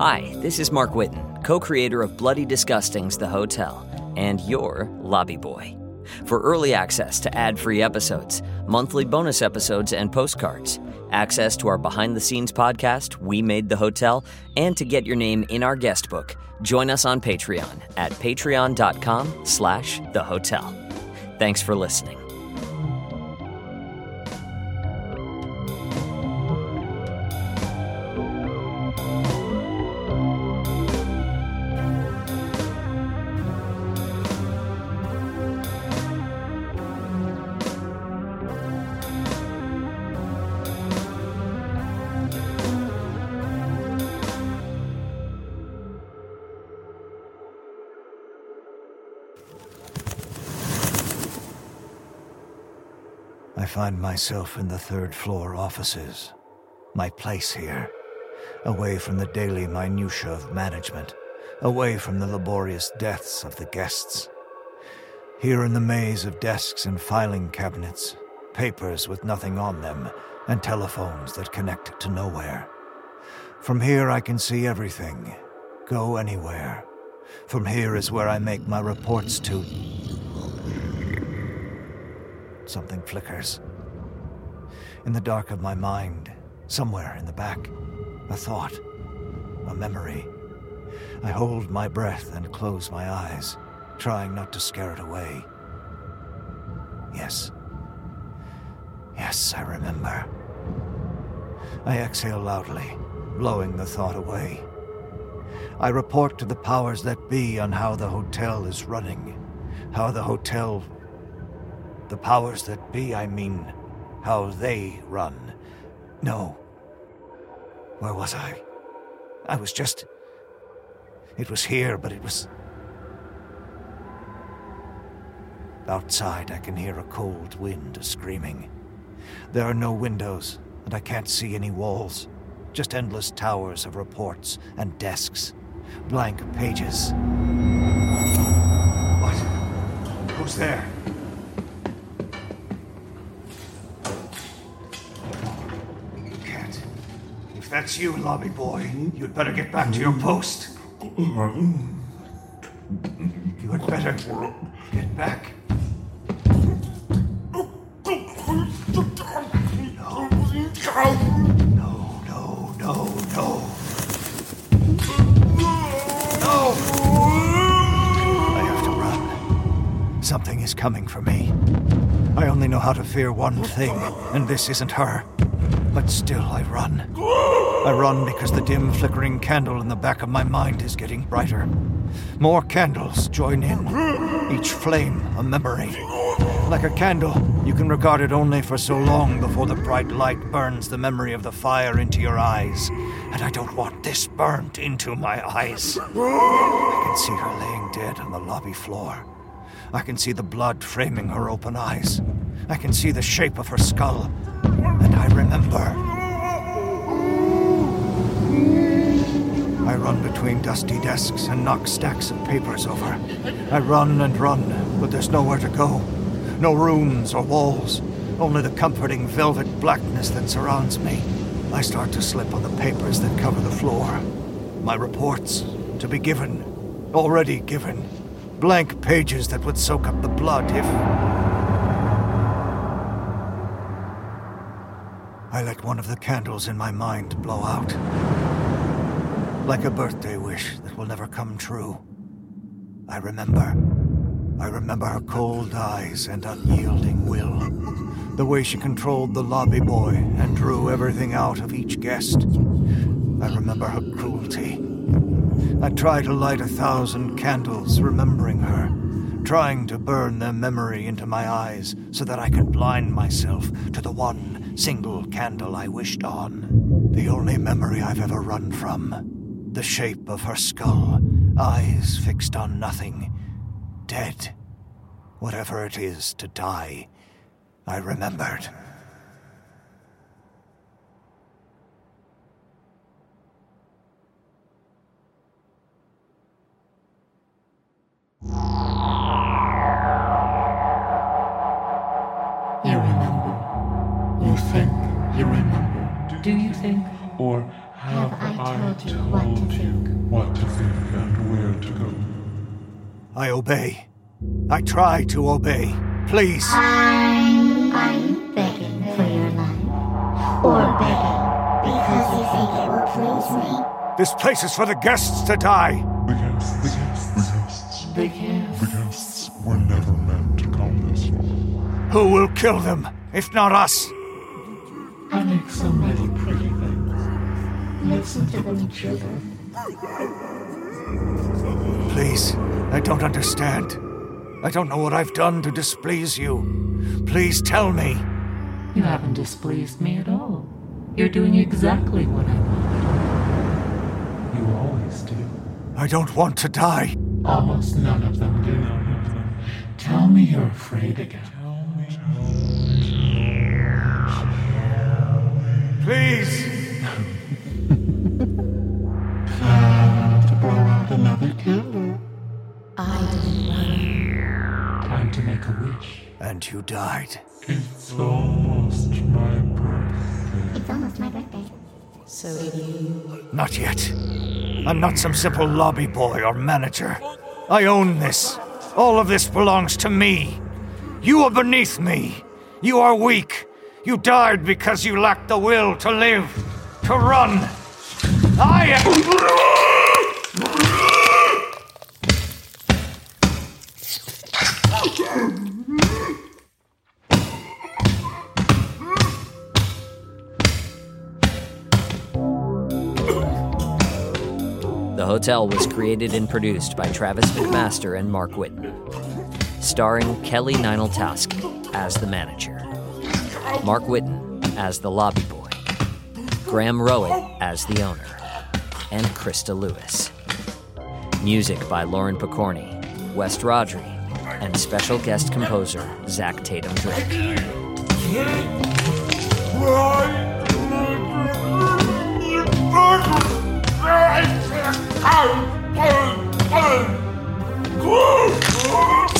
Hi, this is Mark Whitten, co creator of Bloody Disgusting's The Hotel, and your lobby boy. For early access to ad free episodes, monthly bonus episodes, and postcards, access to our behind the scenes podcast, We Made the Hotel, and to get your name in our guest book, join us on Patreon at patreon.com slash the hotel. Thanks for listening. I find myself in the third floor offices. My place here. Away from the daily minutiae of management. Away from the laborious deaths of the guests. Here in the maze of desks and filing cabinets, papers with nothing on them, and telephones that connect to nowhere. From here I can see everything, go anywhere. From here is where I make my reports to. Something flickers. In the dark of my mind, somewhere in the back, a thought, a memory. I hold my breath and close my eyes, trying not to scare it away. Yes. Yes, I remember. I exhale loudly, blowing the thought away. I report to the powers that be on how the hotel is running, how the hotel the powers that be, I mean, how they run. No. Where was I? I was just. It was here, but it was. Outside, I can hear a cold wind screaming. There are no windows, and I can't see any walls. Just endless towers of reports and desks. Blank pages. What? Who's there? Can't. If that's you, lobby boy, you'd better get back to your post. You had better get back. No, no, no, no. No! I have to run. Something is coming for me. I only know how to fear one thing, and this isn't her. But still, I run. I run because the dim, flickering candle in the back of my mind is getting brighter. More candles join in, each flame a memory. Like a candle, you can regard it only for so long before the bright light burns the memory of the fire into your eyes. And I don't want this burnt into my eyes. I can see her laying dead on the lobby floor. I can see the blood framing her open eyes. I can see the shape of her skull. And I remember. I run between dusty desks and knock stacks of papers over. I run and run, but there's nowhere to go. No rooms or walls, only the comforting velvet blackness that surrounds me. I start to slip on the papers that cover the floor. My reports, to be given, already given. Blank pages that would soak up the blood if. I let one of the candles in my mind blow out. Like a birthday wish that will never come true. I remember. I remember her cold eyes and unyielding will. The way she controlled the lobby boy and drew everything out of each guest. I remember her cruelty. I try to light a thousand candles remembering her, trying to burn their memory into my eyes so that I could blind myself to the one single candle I wished on. The only memory I've ever run from. The shape of her skull, eyes fixed on nothing. Dead. Whatever it is to die, I remembered. You remember. You think you remember. Do you think? Or Have I told you what to think? What to think and where to go. I obey. I try to obey. Please. Are you begging for your life? Or begging because you think it will please me? This place is for the guests to die. The guests, the guests, the guests, The gift. the guests were never meant to come this far. Who will kill them, if not us? I make so many pretty things. Listen to them, children. Please, I don't understand. I don't know what I've done to displease you. Please tell me. You haven't displeased me at all. You're doing exactly what I want. You always do. I don't want to die. Almost none of them do. Tell me you're afraid again. Please. To make a wish. And you died. It's almost my birthday. It's almost my birthday. So did you. Not yet. I'm not some simple lobby boy or manager. I own this. All of this belongs to me. You are beneath me. You are weak. You died because you lacked the will to live, to run. I am. The Hotel was created and produced by Travis McMaster and Mark Whitten, starring Kelly Nienaltowski as the manager, Mark Whitten as the lobby boy, Graham Rowat as the owner, and Christa Lewis. Music by Lauren Pokorney, West Rodri, and special guest composer Zach Tatom-Drake. Woo!